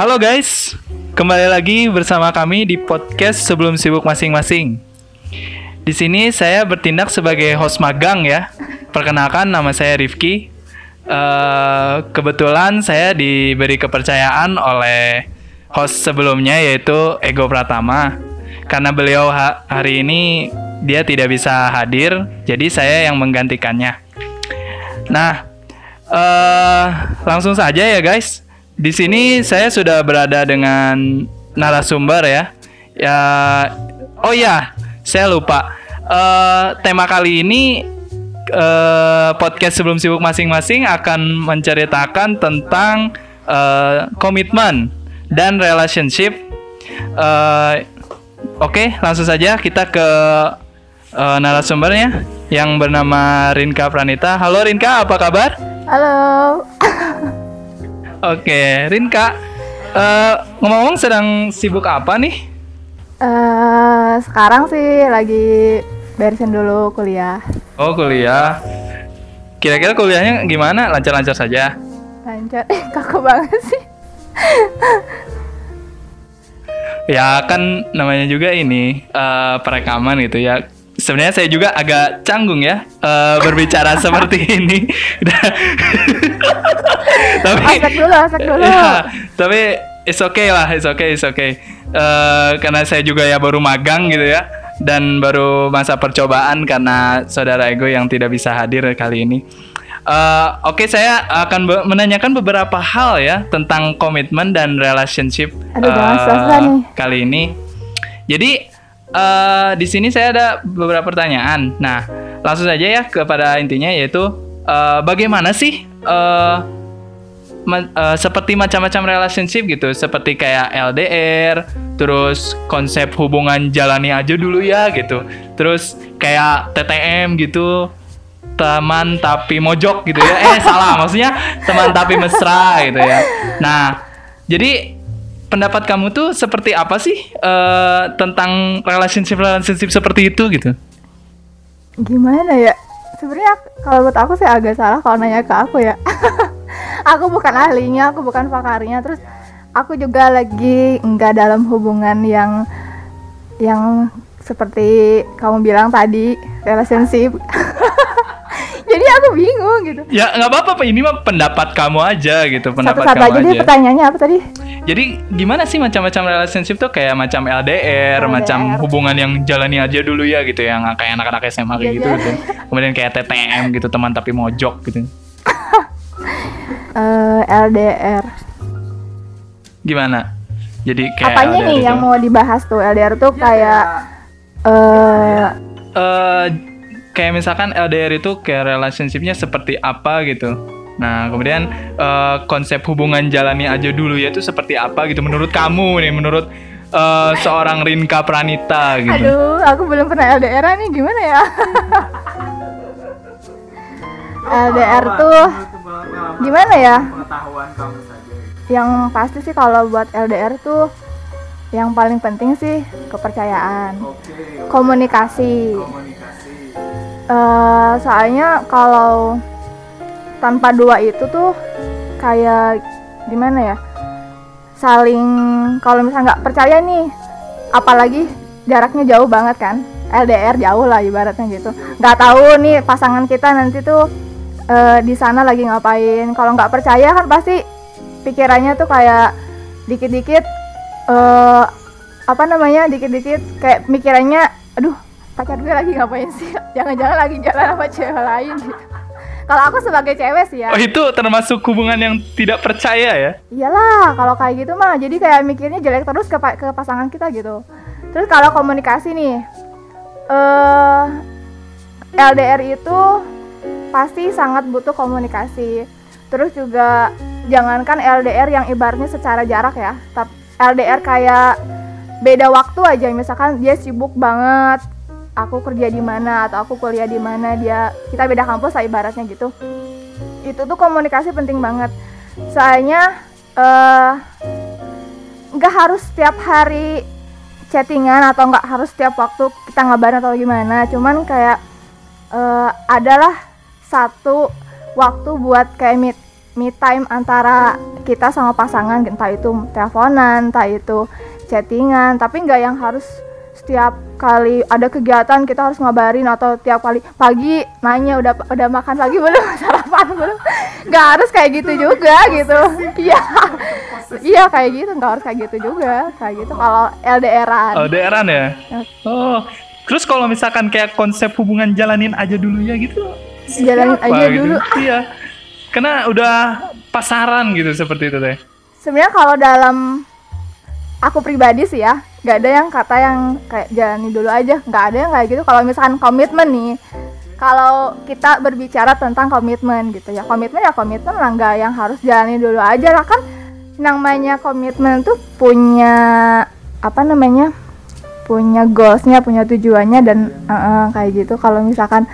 Halo guys, kembali lagi bersama kami di podcast sebelum sibuk masing-masing. Di sini saya bertindak sebagai host magang ya. Perkenalkan nama saya Rifki. Eh, kebetulan saya diberi kepercayaan oleh host sebelumnya yaitu Ego Pratama. Karena beliau ha- hari ini dia tidak bisa hadir, jadi saya yang menggantikannya. Nah, eh langsung saja ya guys. Di sini saya sudah berada dengan narasumber ya. Ya, oh ya, saya lupa. Eh tema kali ini eh podcast sebelum sibuk masing-masing akan menceritakan tentang eh, komitmen dan relationship. Eh, Oke, langsung saja kita ke eh, narasumbernya yang bernama Rinka Pranita. Halo Rinka, apa kabar? Halo. Oke, Rinka. eh, ngomong-ngomong sedang sibuk apa nih? Eh sekarang sih lagi beresin dulu kuliah. Oh, kuliah. Kira-kira kuliahnya gimana? Lancar-lancar saja? Lanjut. Eh, kaku banget sih. Ya kan namanya juga ini eh, perekaman gitu ya. Sebenarnya saya juga agak canggung ya eh, berbicara seperti ini. tapi Aspek dulu, aspek dulu. ya, tapi it's okay lah, it's okay, it's okay. Eh, karena saya juga ya baru magang gitu ya dan baru masa percobaan karena saudara Ego yang tidak bisa hadir kali ini. Eh, Oke, saya akan be- menanyakan beberapa hal ya tentang komitmen dan relationship Aduh, nih. kali ini. Jadi eh, di sini saya ada beberapa pertanyaan. Nah, langsung saja ya kepada intinya yaitu eh, bagaimana sih eh, ma- eh, seperti macam-macam relationship gitu, seperti kayak LDR, terus konsep hubungan jalani aja dulu ya gitu, terus kayak TTM gitu, teman tapi mojok gitu ya, eh salah maksudnya teman tapi mesra gitu ya. Nah, jadi pendapat kamu tuh seperti apa sih eh, tentang relationship relationship seperti itu gitu? Gimana ya? Sebenarnya kalau buat aku sih agak salah kalau nanya ke aku ya. aku bukan ahlinya, aku bukan pakarnya. Terus aku juga lagi nggak dalam hubungan yang yang seperti kamu bilang tadi relationship. Jadi aku bingung gitu. Ya nggak apa-apa, Pak. ini mah pendapat kamu aja gitu, pendapat Satu-satu kamu aja aja. deh pertanyaannya apa tadi? Jadi gimana sih macam-macam relationship tuh kayak macam LDR, LDR. macam hubungan yang jalani aja dulu ya gitu yang kayak anak-anak SMA kayak Iya, gitu, iya. gitu. Kemudian kayak TTM gitu teman tapi mojok gitu. Eh, LDR. Gimana? Jadi kayak Apanya LDR nih itu. yang mau dibahas tuh? LDR tuh kayak eh Eh, kayak misalkan LDR itu kayak relationshipnya seperti apa gitu. Nah, kemudian eh, konsep hubungan jalani aja dulu ya itu seperti apa gitu menurut kamu nih, menurut eh, seorang Rinka Pranita gitu. Aduh, aku belum pernah LDR nih, gimana ya? LDR tuh gimana ya? Yang pasti sih kalau buat LDR tuh yang paling penting sih kepercayaan, komunikasi. Eh, soalnya kalau tanpa dua itu tuh kayak gimana ya? Saling kalau misalnya nggak percaya nih, apalagi jaraknya jauh banget kan? LDR jauh lah ibaratnya gitu. Nggak tahu nih pasangan kita nanti tuh eh, di sana lagi ngapain. Kalau nggak percaya kan pasti pikirannya tuh kayak dikit-dikit eh apa namanya dikit-dikit kayak mikirannya aduh pacar gue lagi ngapain sih? Jangan-jangan lagi jalan sama cewek lain gitu. Kalau aku sebagai cewek sih ya. Oh, itu termasuk hubungan yang tidak percaya ya? iyalah kalau kayak gitu mah jadi kayak mikirnya jelek terus ke, pa- ke pasangan kita gitu. Terus kalau komunikasi nih eh LDR itu pasti sangat butuh komunikasi. Terus juga jangankan LDR yang ibaratnya secara jarak ya tapi LDR kayak beda waktu aja. Misalkan dia sibuk banget aku kerja di mana atau aku kuliah di mana dia kita beda kampus lah ibaratnya gitu. Itu tuh komunikasi penting banget. Soalnya eh nggak harus setiap hari chattingan atau nggak harus setiap waktu kita ngabarin atau gimana. Cuman kayak eh, adalah satu waktu buat kayak meet me time antara kita sama pasangan. Entah itu teleponan entah itu chattingan. Tapi nggak yang harus setiap kali ada kegiatan kita harus ngabarin atau tiap kali pagi nanya udah udah makan pagi belum sarapan belum nggak harus kayak gitu juga gitu iya iya kayak gitu nggak harus kayak gitu juga kayak gitu kalau LDRan Oh, daerah ya? Oh, terus kalau misalkan kayak konsep hubungan jalanin aja dulu ya gitu. Jalanin siapa aja gitu? dulu. Iya. Karena udah pasaran gitu seperti itu teh. sebenarnya kalau dalam aku pribadi sih ya nggak ada yang kata yang kayak jalani dulu aja. Nggak ada yang kayak gitu. Kalau misalkan komitmen nih kalau kita berbicara tentang komitmen gitu ya. Komitmen ya komitmen lah. Nggak yang harus jalani dulu aja lah. Kan namanya komitmen tuh punya apa namanya punya goalsnya punya tujuannya dan eh, eh, kayak gitu. Kalau misalkan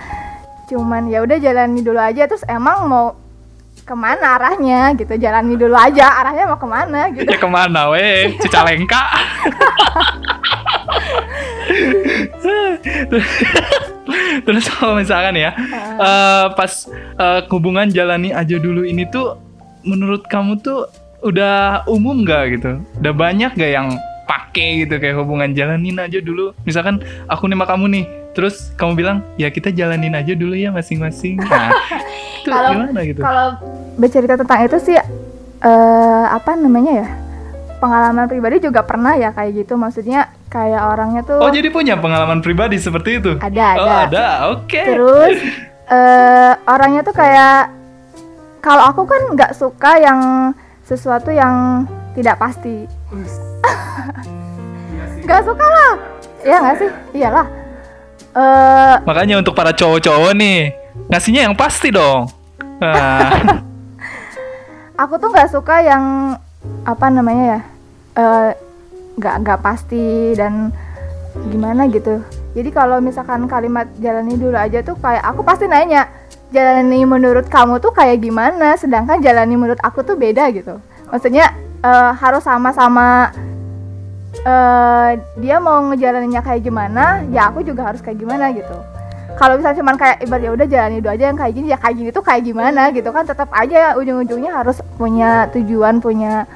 cuman ya udah jalani dulu aja terus emang mau ke mana arahnya gitu jalani dulu aja arahnya mau ke mana gitu Ya ke mana weh? Cicalengka. Terus kalau misalkan ya, eh, pas eh, hubungan jalani aja dulu ini tuh, menurut kamu tuh udah umum gak gitu? Udah banyak gak yang pakai gitu kayak hubungan jalanin aja dulu? Misalkan aku nih sama kamu nih, terus kamu bilang ya kita jalanin aja dulu ya masing-masing. Nah, Kalau- gimana gitu? kalau bercerita tentang itu sih eh apa namanya ya pengalaman pribadi juga pernah ya kayak gitu. Maksudnya kayak orangnya tuh Oh jadi punya pengalaman pribadi seperti itu? ada ada Oh ada, oke. terus eh orangnya tuh kayak kalau aku kan nggak suka yang sesuatu yang tidak pasti. Nggak suka lah. Ya nggak sih? Iyalah. Eh Makanya untuk para cowok-cowok nih ngasihnya yang pasti dong. Nah, aku tuh nggak suka yang apa namanya ya eh, nggak nggak pasti dan gimana gitu. Jadi kalau misalkan kalimat jalani dulu aja tuh kayak aku pasti nanya jalani menurut kamu tuh kayak gimana? Sedangkan jalani menurut aku tuh beda gitu. Maksudnya eh, harus sama-sama eh, dia mau ngejalaninnya kayak gimana ya aku juga harus kayak gimana gitu kalau misalnya cuman kayak ibarat ya udah jalani dulu aja yang kayak gini ya kayak gini tuh kayak gimana gitu kan tetap aja ujung-ujungnya harus punya tujuan punya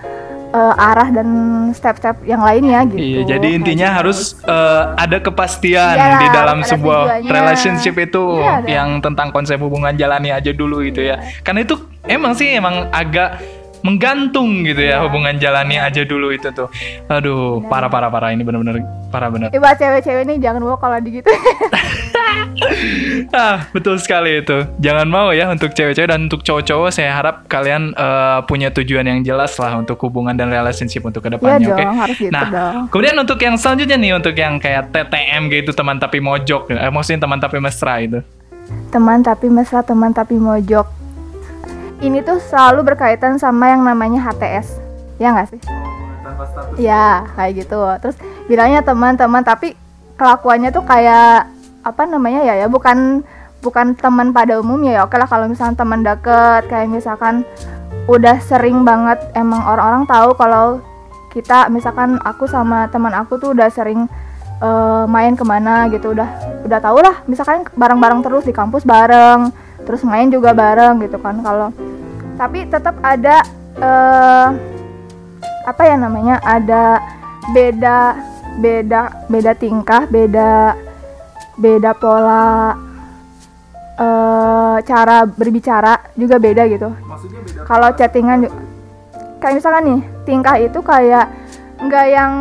eh, arah dan step-step yang lainnya gitu iya, jadi Kayak intinya gitu. harus eh, ada kepastian Iya, di dalam sebuah tujuannya. relationship itu Iya, yang tentang konsep hubungan jalani aja dulu gitu ya. Karena itu emang sih emang agak menggantung gitu ya Iya. hubungan jalani aja dulu itu tuh. Aduh, parah parah parah ini benar-benar parah benar. Eh, buat cewek-cewek nih jangan mau kalau di gitu Ah, betul sekali itu. Jangan mau ya untuk cewek-cewek dan untuk cowok-cowok saya harap kalian eh, punya tujuan yang jelas lah untuk hubungan dan relationship untuk Iya ke depannya, dong oke? harus gitu Nah, dong kemudian untuk yang selanjutnya nih untuk yang kayak TTM gitu teman tapi mojok, eh, maksudnya teman tapi mesra itu. teman tapi mesra teman tapi mojok ini tuh selalu berkaitan sama yang namanya HTS ya nggak sih? Ya kayak gitu. Terus bilangnya teman-teman tapi kelakuannya tuh kayak apa namanya ya ya bukan bukan teman pada umumnya ya. Oke lah kalau misalnya teman deket kayak misalkan udah sering banget emang orang-orang tahu kalau kita misalkan aku sama teman aku tuh udah sering eh, main ke mana gitu. Udah udah tau lah misalkan bareng-bareng terus di kampus bareng terus main juga bareng gitu kan. Kalau tapi tetap ada eh apa ya namanya ada beda beda beda tingkah beda beda pola eh cara berbicara juga beda gitu. Kalau chattingan ju- kayak misalkan nih tingkah itu kayak nggak yang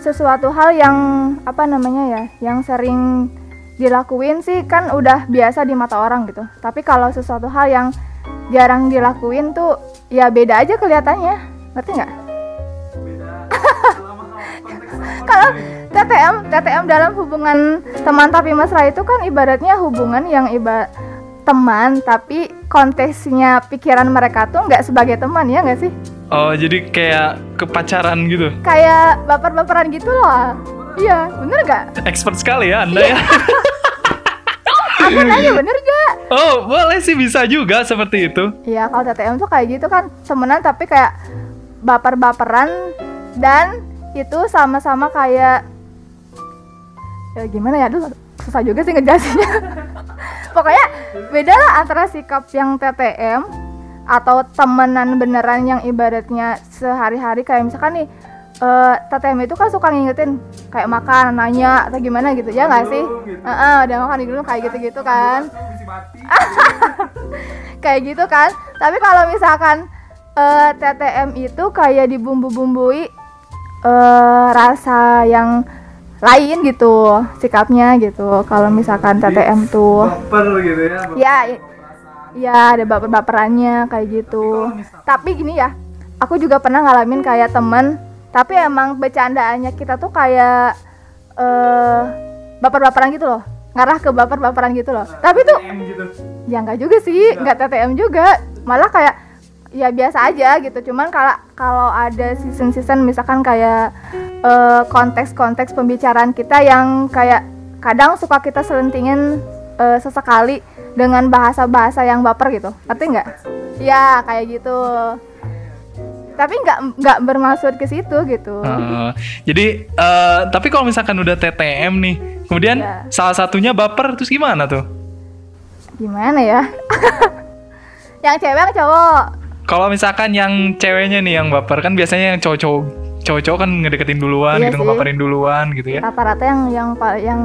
sesuatu hal yang apa namanya ya yang sering dilakuin sih kan udah biasa di mata orang gitu. Tapi kalau sesuatu hal yang jarang dilakuin tuh ya beda aja kelihatannya. Ngerti nggak? Kalau TTM TTM dalam hubungan teman tapi mesra itu kan ibaratnya hubungan yang ibarat teman tapi konteksnya pikiran mereka tuh nggak sebagai teman ya nggak sih? Oh, jadi kayak kepacaran gitu. kayak baper-baperan gitu loh. Iya bener nggak? Expert sekali ya Anda ya. aku nanya bener nggak Oh, boleh sih bisa juga seperti itu. Iya kalau TTM tuh kayak gitu kan temenan tapi kayak baper-baperan dan itu sama-sama kayak ya gimana ya aduh susah juga sih ngejelasinnya pokoknya beda lah antara sikap yang TTM atau temenan beneran yang ibaratnya sehari-hari kayak misalkan nih eh TTM itu kan suka ngingetin kayak makan, nanya atau gimana gitu ya nggak sih? Heeh, udah makan di dulu kayak gitu-gitu kan. kayak gitu kan. Tapi kalau misalkan eh, TTM itu kayak dibumbu-bumbui eh, rasa yang lain gitu sikapnya gitu. Kalau misalkan TTM tuh baper gitu ya ya i- ya ada baper-baperannya kayak gitu tapi gini ya aku juga pernah ngalamin kayak temen tapi emang bercandaannya kita tuh kayak eh baper-baperan gitu loh. Ngarah ke baper-baperan gitu loh. Tapi tuh gitu. Ya nggak juga sih. Nggak. TTM juga. Malah kayak ya biasa aja gitu. Cuman kalau kalau ada season-season misalkan kayak eh, konteks-konteks pembicaraan kita yang kayak kadang suka kita selentingin eh, sesekali dengan bahasa-bahasa yang baper gitu. Ngerti nggak? Ya kayak gitu tapi nggak nggak bermaksud ke situ gitu. Eh, jadi eh, tapi kalau misalkan udah TTM nih kemudian Ya. salah satunya baper terus gimana tuh? Gimana ya? Yang cewek yang cowok? Kalau misalkan yang ceweknya nih yang baper kan biasanya yang cowok-cowok cowok-cowok kan ngedeketin duluan Iya gitu sih. duluan gitu ya. Rata-rata yang yang yang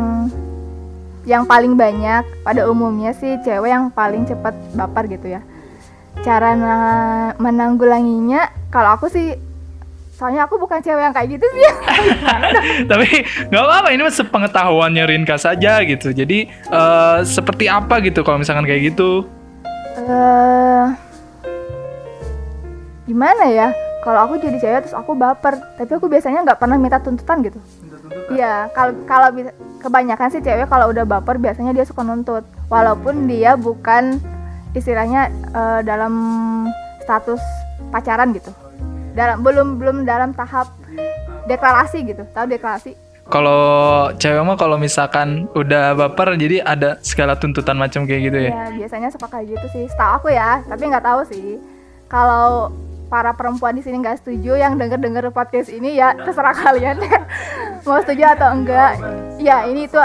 yang paling banyak pada umumnya sih cewek yang paling cepat baper gitu ya. Cara na- menanggulanginya kalau aku sih soalnya aku bukan cewek yang kayak gitu sih. Tapi nggak apa-apa ini mah sepengetahuannya Rinka saja gitu. Jadi eh, seperti apa gitu kalau misalkan kayak gitu? Eh gimana ya? Kalau aku jadi cewek terus aku baper. Tapi aku biasanya nggak pernah minta tuntutan gitu. Iya, kalau kalau kebanyakan sih cewek kalau udah baper biasanya dia suka nuntut, walaupun dia bukan istilahnya eh, dalam status pacaran gitu. Dalam belum belum dalam tahap deklarasi gitu. Tahu deklarasi? kalau cewek mah kalau misalkan udah baper jadi ada segala tuntutan macam kayak gitu ya Ya biasanya suka kayak gitu sih. Setahu aku ya, tapi nggak tahu sih. Kalau para perempuan di sini nggak setuju yang denger denger podcast ini ya terserah kalian mau setuju atau enggak ya ini tuh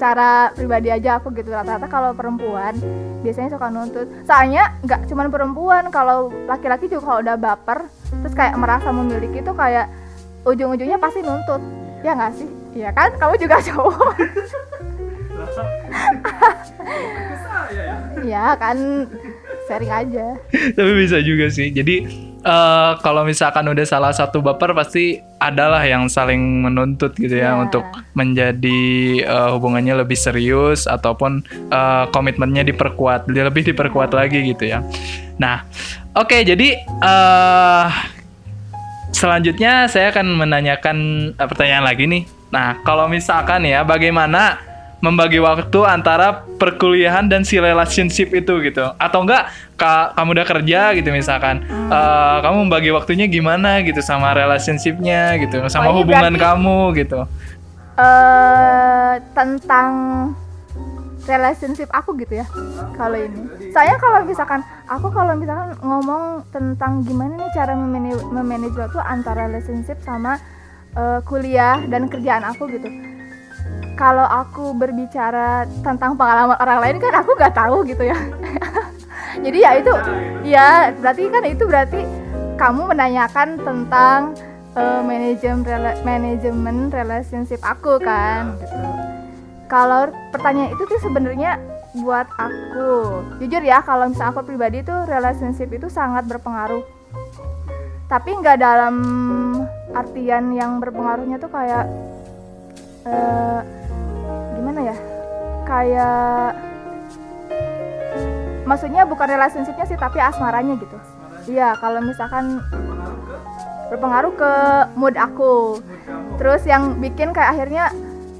secara pribadi aja aku gitu. Rata-rata kalau perempuan biasanya suka nuntut. Soalnya nggak cuman perempuan kalau laki-laki juga kalau udah baper terus kayak merasa memiliki itu kayak ujung-ujungnya pasti nuntut. Ya nggak sih? Iya kan? Kamu juga cowok. Iya kan? Sharing aja. Tapi bisa juga sih. Jadi eh, kalau misalkan udah salah satu baper pasti adalah yang saling menuntut gitu ya Iya. untuk menjadi eh, hubungannya lebih serius ataupun eh, komitmennya diperkuat lebih diperkuat lagi gitu ya nah oke jadi eh selanjutnya saya akan menanyakan pertanyaan lagi nih nah kalau misalkan ya bagaimana membagi waktu antara perkuliahan dan si relationship itu gitu. Atau enggak ka- kamu udah kerja gitu misalkan eh, kamu membagi waktunya gimana gitu sama relationshipnya gitu sama Oh, hubungan berarti- kamu gitu. Eh tentang relationship aku gitu ya kalau ini. Saya kalau misalkan aku kalau misalkan ngomong tentang gimana nih cara memanage, memanage waktu antara relationship sama eh, kuliah dan kerjaan aku gitu kalau aku berbicara tentang pengalaman orang lain kan aku nggak tahu gitu ya. Jadi ya itu ya berarti kan itu berarti kamu menanyakan tentang eh, manajemen rela- manajemen relationship aku kan gitu. Kalau pertanyaan itu tuh sebenarnya buat aku. Jujur ya kalau misalnya aku pribadi tuh relationship itu sangat berpengaruh. Tapi nggak dalam artian yang berpengaruhnya tuh kayak eh, gimana ya? Kayak maksudnya bukan relationshipnya sih tapi asmaranya gitu. Iya kalau misalkan berpengaruh ke mood aku. Terus yang bikin kayak akhirnya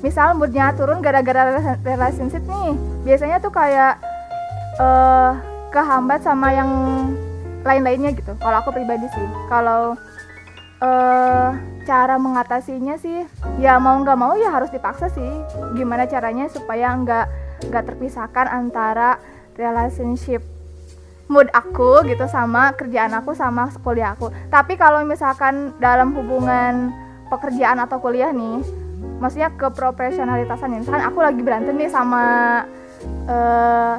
misal moodnya turun gara-gara rela- relationship nih biasanya tuh kayak eh kehambat sama yang lain-lainnya gitu. Kalau aku pribadi sih. Kalau eh cara mengatasinya sih ya mau nggak mau ya harus dipaksa sih. Gimana caranya supaya nggak nggak terpisahkan antara relationship mood aku gitu sama kerjaan aku sama kuliah aku. Tapi kalau misalkan dalam hubungan pekerjaan atau kuliah nih maksudnya ke profesionalitasan misalkan aku lagi berantem nih sama eh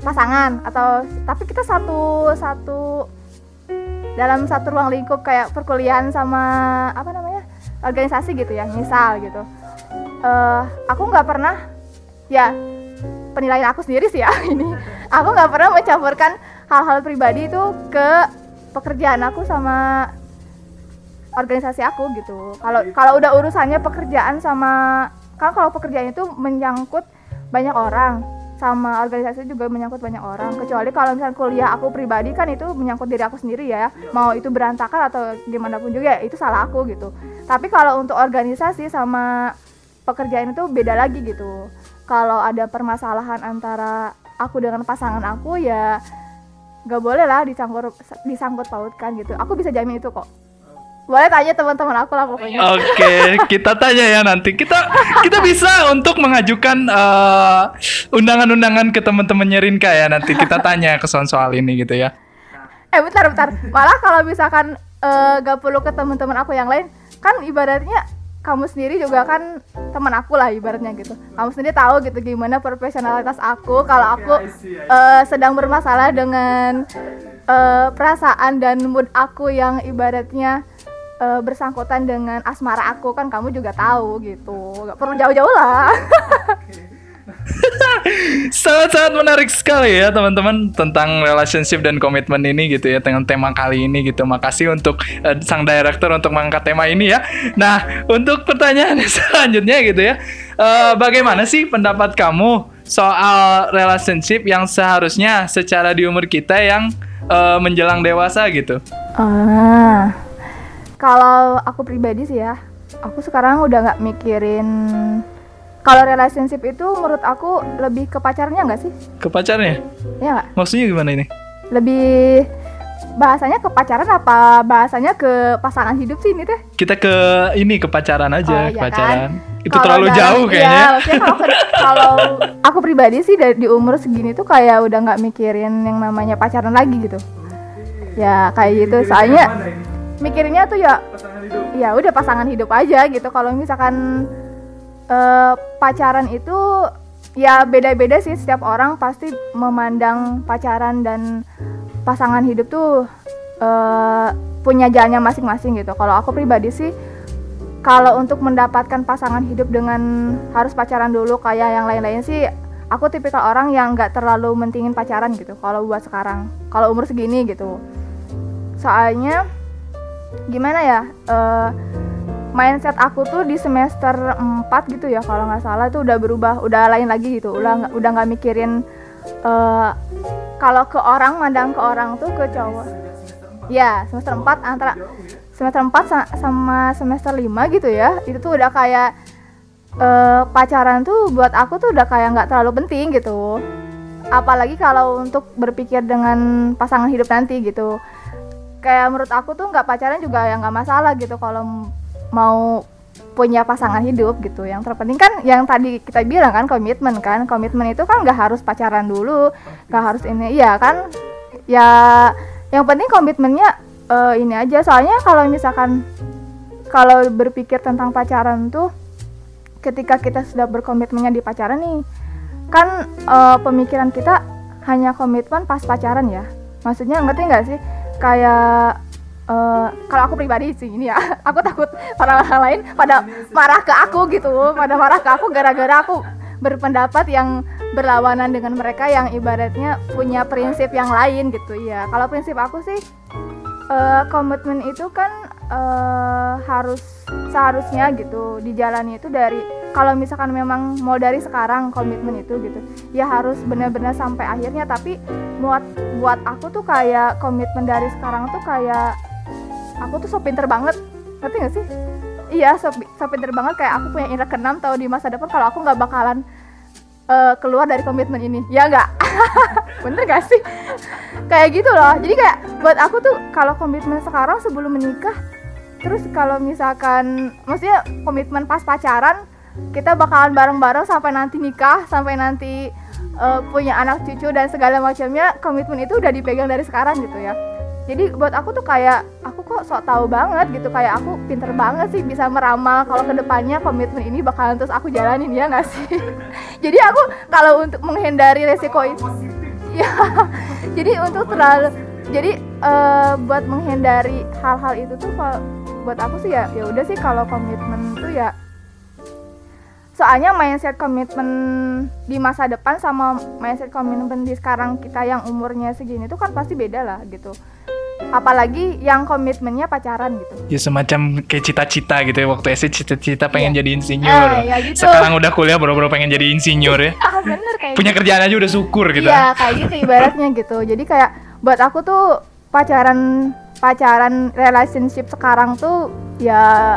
pasangan atau tapi kita satu satu dalam satu ruang lingkup kayak perkuliahan sama apa namanya organisasi gitu ya misal gitu. Uh, aku nggak pernah ya penilaian aku sendiri sih ya ini. Aku nggak pernah mencampurkan hal-hal pribadi itu ke pekerjaan aku sama organisasi aku gitu. Kalau kalau udah urusannya pekerjaan sama kan kalau pekerjaan itu menyangkut banyak orang sama organisasi juga menyangkut banyak orang. Kecuali kalau misalnya kuliah aku pribadi kan itu menyangkut diri aku sendiri ya. Mau itu berantakan atau gimana pun juga ya itu salah aku gitu. Tapi kalau untuk organisasi sama pekerjaan itu beda lagi gitu. Kalau ada permasalahan antara aku dengan pasangan aku ya gak boleh lah dicampur disangkut pautkan gitu. Aku bisa jamin itu kok boleh tanya teman-teman aku lah pokoknya. Oke, okay, kita tanya ya nanti. Kita kita bisa untuk mengajukan uh, undangan-undangan ke teman-temannya Rinka ya nanti kita tanya ke soal soal ini gitu ya. Eh bentar bentar. Malah kalau misalkan uh, gak perlu ke teman-teman aku yang lain, kan ibaratnya kamu sendiri juga kan teman aku lah ibaratnya gitu. Kamu sendiri tahu gitu gimana profesionalitas aku kalau aku uh, sedang bermasalah dengan uh, perasaan dan mood aku yang ibaratnya uh, bersangkutan dengan asmara aku kan kamu juga tahu gitu. Nggak perlu jauh-jauh lah. Sangat-sangat menarik sekali ya teman-teman tentang relationship dan komitmen ini gitu ya dengan tema kali ini gitu. Makasih untuk uh, sang director untuk mengangkat tema ini ya. Nah untuk pertanyaan selanjutnya gitu ya uh, bagaimana sih pendapat kamu soal relationship yang seharusnya secara di umur kita yang uh, menjelang dewasa gitu? Ah kalau aku pribadi sih ya aku sekarang udah nggak mikirin kalau relationship itu menurut aku lebih ke pacarnya nggak sih? Ke pacarnya? Ya nggak? Maksudnya gimana ini? Lebih bahasanya ke pacaran apa bahasanya ke pasangan hidup sih ini teh? Kita ke ini ke pacaran aja oh, iya pacaran kan? itu kalo terlalu dalam, jauh kayaknya. ya, kalau, kalau aku pribadi sih dari di umur segini tuh kayak udah nggak mikirin yang namanya pacaran lagi gitu. Ya kayak gitu. Soalnya mikirnya tuh ya ya udah pasangan hidup aja gitu. Kalau misalkan uh, pacaran itu ya beda-beda sih. Setiap orang pasti memandang pacaran dan pasangan hidup tuh uh, punya jalannya masing-masing gitu. Kalau aku pribadi sih kalau untuk mendapatkan pasangan hidup dengan harus pacaran dulu kayak yang lain-lain sih aku tipikal orang yang nggak terlalu mentingin pacaran gitu. Kalau buat sekarang kalau umur segini gitu. Soalnya gimana ya uh, mindset aku tuh di semester 4 gitu ya kalau nggak salah tuh udah berubah udah lain lagi gitu. Udah udah nggak mikirin uh, kalau ke orang mandang ke orang tuh ke cowok. Ya semester 4 antara semester 4 sama semester 5 gitu ya itu tuh udah kayak uh, pacaran tuh buat aku tuh udah kayak nggak terlalu penting gitu. Apalagi kalau untuk berpikir dengan pasangan hidup nanti gitu kayak menurut aku tuh nggak pacaran juga yang nggak masalah gitu kalau mau punya pasangan hidup gitu. Yang terpenting kan yang tadi kita bilang kan komitmen kan. Komitmen itu kan nggak harus pacaran dulu nggak harus ini. Iya kan? Ya yang penting komitmennya uh, ini aja. Soalnya kalau misalkan kalau berpikir tentang pacaran tuh ketika kita sudah berkomitmennya di pacaran nih kan uh, pemikiran kita hanya komitmen pas pacaran ya. Maksudnya ngerti nggak sih kayak uh, kalau aku pribadi sih ini ya aku takut para orang lain pada marah ke aku gitu pada marah ke aku gara-gara aku berpendapat yang berlawanan dengan mereka yang ibaratnya punya prinsip yang lain gitu ya kalau prinsip aku sih uh, komitmen itu kan uh, harus seharusnya gitu dijalani itu dari kalau misalkan memang mau dari sekarang komitmen itu gitu ya harus benar-benar sampai akhirnya. Tapi buat buat aku tuh kayak komitmen dari sekarang tuh kayak aku tuh so pinter banget ngerti gak sih? Iya so, so pinter banget kayak aku punya indra keenam tahu di masa depan kalau aku nggak bakalan uh, keluar dari komitmen ini ya nggak? Bener gak sih? Kayak gitu loh jadi kayak buat aku tuh kalau komitmen sekarang sebelum menikah terus kalau misalkan maksudnya komitmen pas pacaran kita bakalan bareng-bareng sampai nanti nikah sampai nanti uh, punya anak cucu dan segala macamnya komitmen itu udah dipegang dari sekarang gitu ya. Jadi buat aku tuh kayak aku kok sok tahu banget gitu kayak aku pinter banget sih bisa meramal kalau ke depannya komitmen ini bakalan terus aku jalanin ya nggak sih? Jadi aku kalau untuk menghindari resiko itu ya jadi untuk terlalu jadi eh, buat menghindari hal-hal itu tuh kalau buat aku sih ya ya udah sih kalau komitmen tuh ya soalnya mindset komitmen di masa depan sama mindset komitmen di sekarang kita yang umurnya segini tuh kan pasti beda lah gitu apalagi yang komitmennya pacaran gitu Ya semacam kayak cita-cita gitu ya waktu SD cita-cita pengen Iya. jadi insinyur. Eh, ya gitu. Sekarang udah kuliah baru-baru pengen jadi insinyur ya. ah bener kayak Punya kerjaan aja udah syukur gitu. Iya kayak gitu ibaratnya gitu. Jadi kayak buat aku tuh pacaran pacaran relationship sekarang tuh ya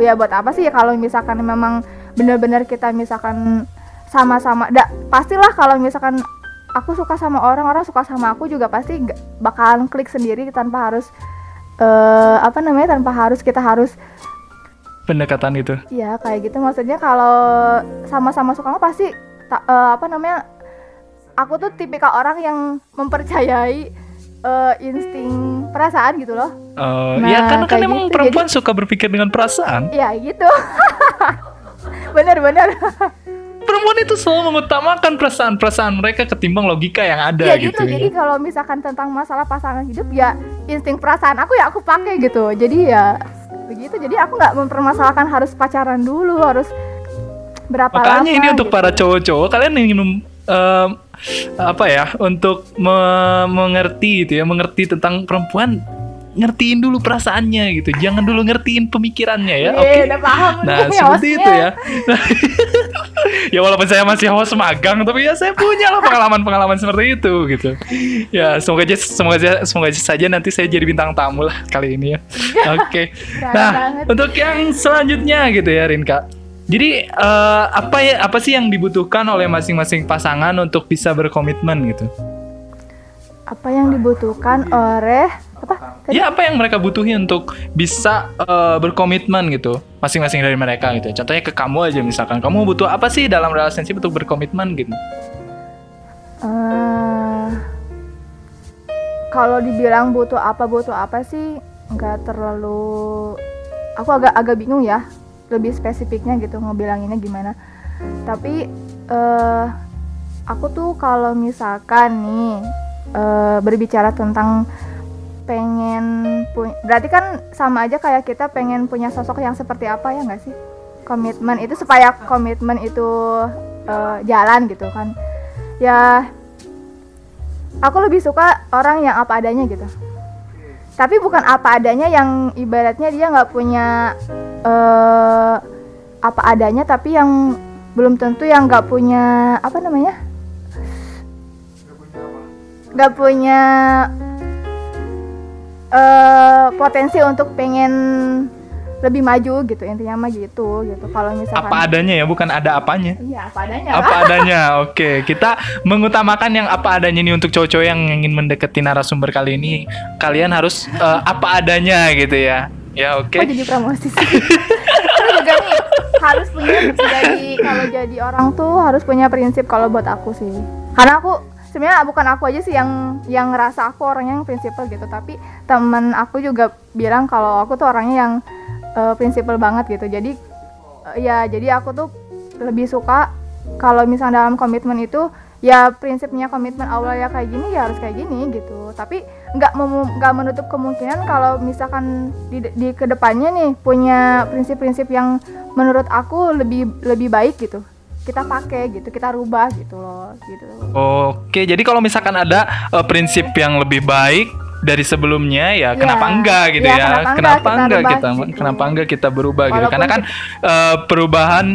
ya buat apa sih ya kalau misalkan memang benar-benar kita misalkan sama-sama da, pastilah kalau misalkan aku suka sama orang orang suka sama aku juga pasti bakalan klik sendiri tanpa harus eh apa namanya tanpa harus kita harus Pendekatan itu. ya kayak gitu maksudnya kalau sama-sama suka mah pasti ta- eh, apa namanya aku tuh tipikal orang yang mempercayai eh, insting perasaan gitu loh. Oh, Nah, ya karena kan emang gitu, perempuan suka berpikir dengan perasaan. ya gitu. Bener-bener Perempuan itu selalu mengutamakan perasaan-perasaan mereka ketimbang logika yang ada ya gitu. gitu jadi kalau misalkan tentang masalah pasangan hidup ya insting perasaan aku ya aku pakai gitu. Jadi ya begitu. Jadi aku nggak mempermasalahkan harus pacaran dulu harus berapa Makanya lama ini untuk gitu. para cowok-cowok kalian ingin em, apa ya untuk me- mengerti gitu ya mengerti tentang perempuan ngertiin dulu perasaannya gitu. Jangan dulu ngertiin pemikirannya ya Iya, oke? udah paham. Nah nih seperti hostnya. itu ya. Ya walaupun saya masih host magang tapi ya saya punya lah pengalaman-pengalaman seperti itu gitu. Ya semoga aja semoga aja semoga aja saja nanti saya jadi bintang tamu lah kali ini ya. Oke. Keren nah banget. untuk yang selanjutnya gitu ya Rinka jadi eh, apa ya apa sih yang dibutuhkan oleh masing-masing pasangan untuk bisa berkomitmen gitu? Apa yang dibutuhkan oleh apa tadi ya apa yang mereka butuhin untuk bisa eh, berkomitmen gitu masing-masing dari mereka gitu. Contohnya ke kamu aja misalkan. Kamu butuh apa sih dalam relationship untuk berkomitmen gitu? Eh, kalau dibilang butuh apa butuh apa sih nggak terlalu aku agak agak bingung ya lebih spesifiknya gitu ngebilanginnya gimana. Tapi eh aku tuh kalau misalkan nih eh, berbicara tentang pengen punya berarti kan sama aja kayak kita pengen punya sosok yang seperti apa ya nggak sih? Komitmen itu supaya komitmen itu eh, jalan gitu kan. Ya aku lebih suka orang yang apa adanya gitu tapi bukan apa adanya yang ibaratnya dia nggak punya eh apa adanya tapi yang belum tentu yang nggak punya apa namanya? Nggak punya eh potensi untuk pengen lebih maju gitu intinya mah gitu gitu. Kalau misalkan apa adanya ya bukan ada apanya. Iya apa adanya. Apa adanya oke. Kita mengutamakan yang apa adanya ini untuk cowok-cowok yang ingin mendekati narasumber kali ini. Kalian harus eh, apa adanya gitu ya. Ya oke. Kok jadi promosi sih? Juga nih harus punya jadi kalau jadi orang tuh harus punya prinsip kalau buat aku sih. Karena aku sebenarnya bukan aku aja sih yang yang ngerasa aku orangnya yang prinsipal gitu, tapi temen aku juga bilang kalau aku tuh orangnya yang eh, prinsipal banget gitu. Jadi eh, ya jadi aku tuh lebih suka kalau misalnya dalam komitmen itu ya prinsipnya komitmen awal ya kayak gini ya harus kayak gini gitu. Tapi nggak nggak menutup kemungkinan kalau misalkan di, di ke depannya nih punya prinsip-prinsip yang menurut aku lebih lebih baik gitu. Kita pakai gitu kita rubah gitu loh gitu. Oke, jadi kalau misalkan ada eh, prinsip yang lebih baik dari sebelumnya ya Iya. kenapa enggak gitu Iya, ya? kenapa enggak Kenapa kita enggak rubah kita gitu. kenapa enggak kita berubah gitu? Walaupun Karena kan eh, perubahan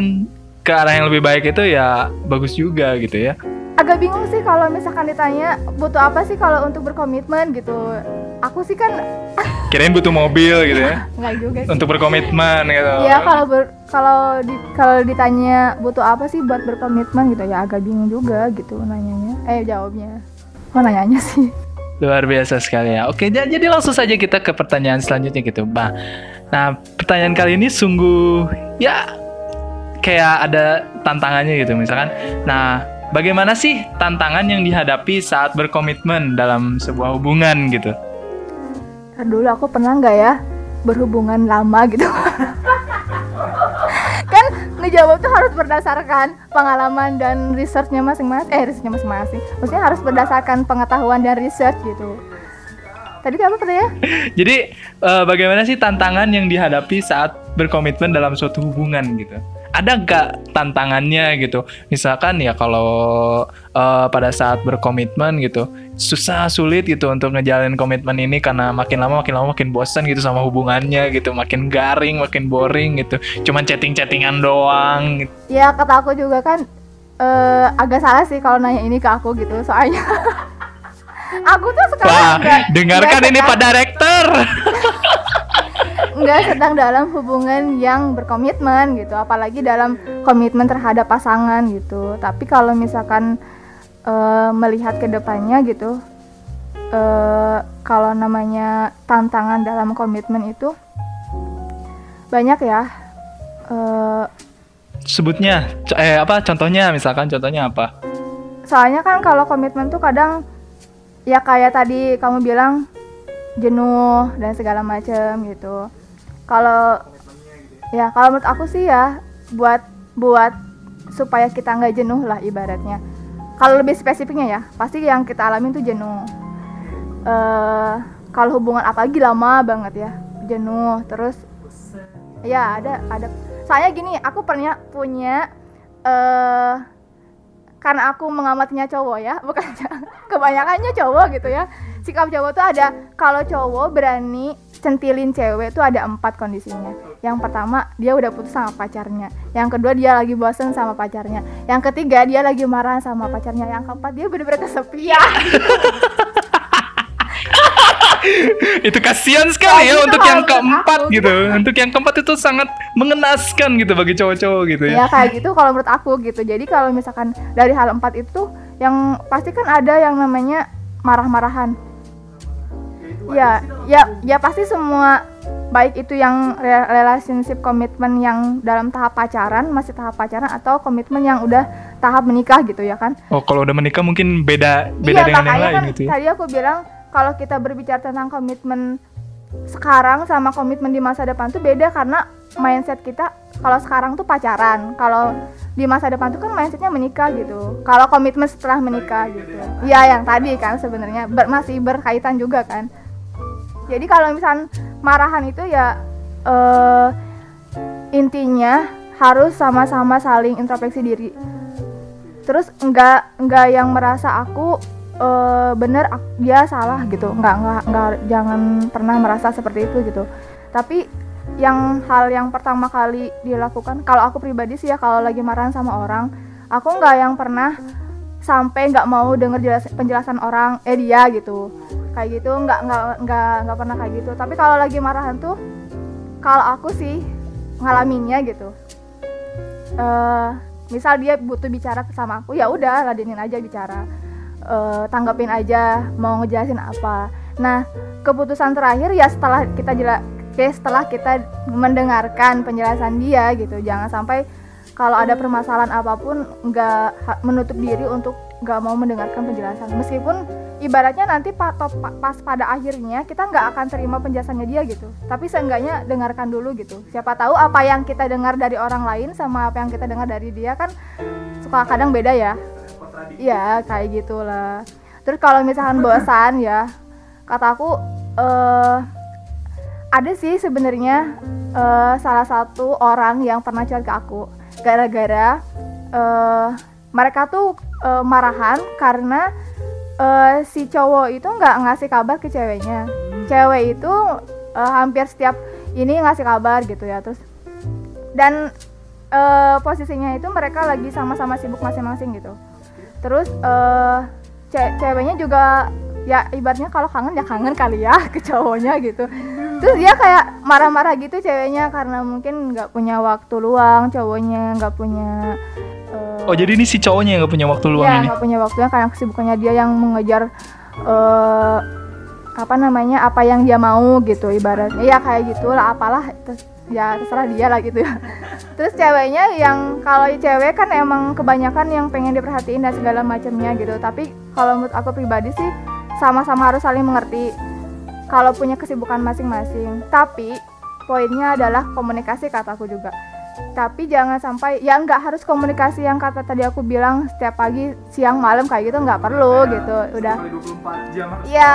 ke arah yang lebih baik itu ya bagus juga gitu ya. agak bingung sih kalau misalkan ditanya butuh apa sih kalau untuk berkomitmen gitu aku sih kan Kirain butuh mobil gitu ya nggak juga sih untuk berkomitmen gitu. Iya kalau ber, kalau di, kalau ditanya butuh apa sih buat berkomitmen gitu ya agak bingung juga gitu nanyanya. Eh jawabnya. Oh nanyanya sih. Luar biasa sekali ya. Oke, ja- jadi langsung saja kita ke pertanyaan selanjutnya gitu, Bah. Nah, pertanyaan kali ini sungguh ya kayak ada tantangannya gitu misalkan. Nah, bagaimana sih tantangan yang dihadapi saat berkomitmen dalam sebuah hubungan gitu? Dulu aku pernah nggak ya berhubungan lama gitu. dijawab tuh harus berdasarkan pengalaman dan researchnya masing-masing eh researchnya masing-masing. Maksudnya harus berdasarkan pengetahuan dan research gitu. Tadi apa pertanyaan Jadi eh, bagaimana sih tantangan yang dihadapi saat berkomitmen dalam suatu hubungan gitu? Ada nggak tantangannya gitu? Misalkan ya kalau eh, pada saat berkomitmen gitu susah sulit gitu untuk ngejalanin komitmen ini karena makin lama makin lama makin bosan gitu sama hubungannya gitu, makin garing, makin boring gitu. Cuman chatting-chattingan doang. Gitu. ya kata aku juga kan eh, agak salah sih kalau nanya ini ke aku gitu soalnya aku tuh Wah, sekarang nggak dengarkan nggak ini Pak Direktur. nggak sedang dalam hubungan yang berkomitmen gitu. Apalagi dalam komitmen terhadap pasangan gitu. Tapi kalau misalkan eh, melihat ke depannya gitu eh, kalau namanya tantangan dalam komitmen itu banyak ya. Eh, Sebutnya eh apa contohnya misalkan contohnya apa? soalnya kan kalau komitmen tuh kadang ya kayak tadi kamu bilang jenuh dan segala macam gitu. Kalau ya kalau menurut aku sih ya buat buat supaya kita nggak jenuh lah ibaratnya. Kalau lebih spesifiknya ya pasti yang kita alami tuh jenuh. Eh kalau hubungan apalagi lama banget ya jenuh terus ya ada ada. Soalnya gini aku pernah punya eh karena aku mengamatinya cowok ya bukan kebanyakannya cowok gitu ya. Sikap cowok tuh ada kalau cowok berani centilin cewek tuh ada empat kondisinya. Yang pertama dia udah putus sama pacarnya. Yang kedua dia lagi bosen sama pacarnya. Yang ketiga dia lagi marah sama pacarnya. Yang keempat dia bener-bener kesepian itu kasihan sekali Ya, ya untuk yang keempat aku. gitu. Untuk yang keempat itu sangat mengenaskan gitu bagi cowok-cowok gitu ya. ya kayak gitu kalau menurut aku gitu jadi kalau misalkan dari hal empat itu yang pasti kan ada yang namanya marah-marahan ya ya ya pasti semua baik itu yang re- relationship komitmen yang dalam tahap pacaran masih tahap pacaran atau komitmen yang udah tahap menikah gitu ya kan Oh, kalau udah menikah mungkin beda beda iya dengan yang lain kan gitu ya. tadi aku bilang kalau kita berbicara tentang komitmen sekarang sama komitmen di masa depan tuh beda karena mindset kita kalau sekarang tuh pacaran. Kalau di masa depan tuh kan mindsetnya menikah gitu. Kalau komitmen setelah menikah gitu. Ya yang tadi kan sebenarnya ber- masih berkaitan juga kan. Jadi kalau misal marahan itu ya eh, intinya harus sama-sama saling introspeksi diri. Terus enggak enggak yang merasa aku eh, bener dia salah gitu. Enggak enggak enggak jangan pernah merasa seperti itu gitu. Tapi yang hal yang pertama kali dilakukan kalau aku pribadi sih ya kalau lagi marahan sama orang aku enggak yang pernah sampai nggak mau denger jelas- penjelasan orang eh dia gitu. Kayak gitu nggak nggak nggak nggak pernah kayak gitu. Tapi kalau lagi marahan tuh kalau aku sih ngalaminnya gitu. Eh misal dia butuh bicara sama aku ya udah ladenin aja bicara Eh, tanggapin aja mau ngejelasin apa. Nah keputusan terakhir ya setelah kita jela ya setelah kita mendengarkan penjelasan dia gitu. Jangan sampai kalau ada permasalahan apa pun nggak menutup diri untuk nggak mau mendengarkan penjelasan. Meskipun ibaratnya nanti pas pada akhirnya kita nggak akan terima penjelasannya dia gitu. Tapi seenggaknya dengarkan dulu gitu. Siapa tahu apa yang kita dengar dari orang lain sama apa yang kita dengar dari dia kan suka kadang beda ya Iya kayak gitulah. Terus kalau misalkan bosan ya, kata aku eh ada sih sebenarnya eh, salah satu orang yang pernah curhat ke aku. Gara-gara eh mereka tuh eh, marahan karena eh, si cowok itu nggak ngasih kabar ke ceweknya. Cewek itu eh, hampir setiap ini ngasih kabar gitu ya terus. Dan eh, posisinya itu mereka lagi sama-sama sibuk masing-masing gitu terus eh ce- ceweknya juga ya ibaratnya kalau kangen ya kangen kali ya ke cowoknya gitu. Terus dia kayak marah-marah gitu ceweknya karena mungkin nggak punya waktu luang cowoknya nggak punya eh, Oh, jadi ini si cowoknya yang gak punya waktu luang Iya, ini. nggak punya waktunya karena kesibukannya dia yang mengejar eh apa namanya apa yang dia mau gitu ibaratnya. Ya kayak gitulah apalah terus ya terserah dia lah gitu ya. Terus ceweknya yang kalau cewek kan emang kebanyakan yang pengen diperhatiin dan segala macamnya gitu. Tapi kalau menurut aku pribadi sih sama-sama harus saling mengerti kalau punya kesibukan masing-masing. Tapi poinnya adalah komunikasi kata aku juga. Tapi jangan sampai ya nggak harus komunikasi yang kata tadi aku bilang setiap pagi siang malam kayak gitu nggak perlu gitu. Udah. Iya.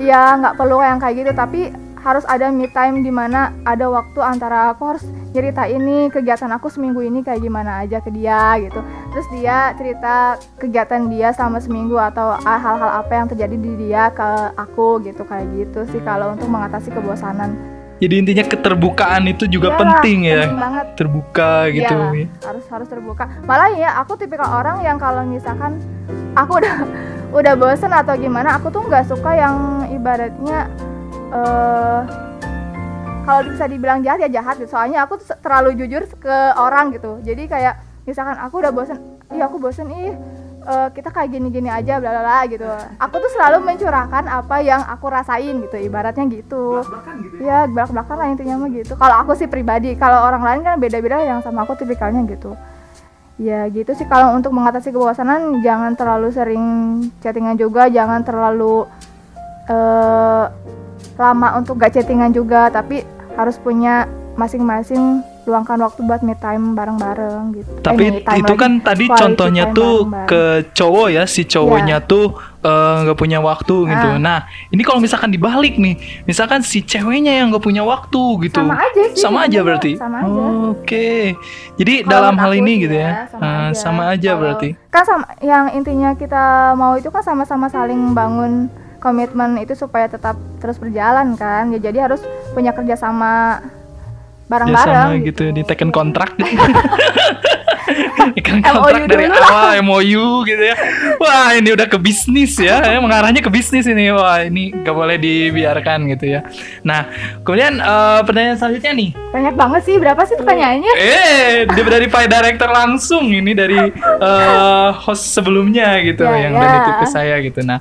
Iya nggak perlu yang kayak gitu. Tapi harus ada me time di mana ada waktu antara aku harus cerita ini kegiatan aku seminggu ini kayak gimana aja ke dia gitu terus dia cerita kegiatan dia selama seminggu atau ah, hal-hal apa yang terjadi di dia ke aku gitu kayak gitu sih kalau untuk mengatasi kebosanan Jadi intinya keterbukaan itu juga Iyalah, penting ya. penting banget Terbuka gitu. Iya, harus harus terbuka. Malah ya aku tipikal orang yang kalau misalkan aku udah udah bosen atau gimana, aku tuh nggak suka yang ibaratnya eh kalau bisa dibilang jahat ya jahat gitu. Soalnya aku tuh terlalu jujur ke orang gitu. Jadi kayak misalkan aku udah bosen, iya aku bosen ih eh, kita kayak gini-gini aja bla bla gitu. Aku tuh selalu mencurahkan apa yang aku rasain gitu, ibaratnya gitu. Ya belak belakan lah intinya mah gitu. Kalau aku sih pribadi, kalau orang lain kan beda-beda yang sama aku tipikalnya gitu. Ya gitu sih kalau untuk mengatasi kebosanan jangan terlalu sering chattingan juga, jangan terlalu eh lama untuk gak chattingan juga, tapi harus punya masing-masing luangkan waktu buat me time bareng-bareng gitu. Eh, Tapi time itu lagi, kan tadi quality contohnya tuh ke cowok ya, si cowoknya tuh eh, nggak punya waktu gitu. Ah. Nah, ini kalau misalkan dibalik nih, misalkan si ceweknya yang nggak punya waktu gitu. Sama aja sih, Sama aja berarti. sama aja. Oh, Oke. Jadi Kalau dalam hal ini gitu ya, sama eh, aja. sama aja berarti. kan sama yang intinya kita mau itu kan sama-sama saling bangun komitmen itu supaya tetap terus berjalan kan. Ya jadi harus punya kerjasama Ya sama bareng-bareng gitu, diteken kontrak gitu. Ikan MOU kontrak dari dulu awal MOU gitu ya. Wah, ini udah ke bisnis ya. ya, Mengarahnya ke bisnis ini. Wah, ini gak boleh dibiarkan gitu ya. Nah, kemudian eh, pertanyaan selanjutnya nih. banyak banget sih berapa sih pertanyaannya Eh, dia dari Pak Director langsung ini dari eh, host sebelumnya gitu Ya, yang ya. udah nitip ke saya gitu. Nah,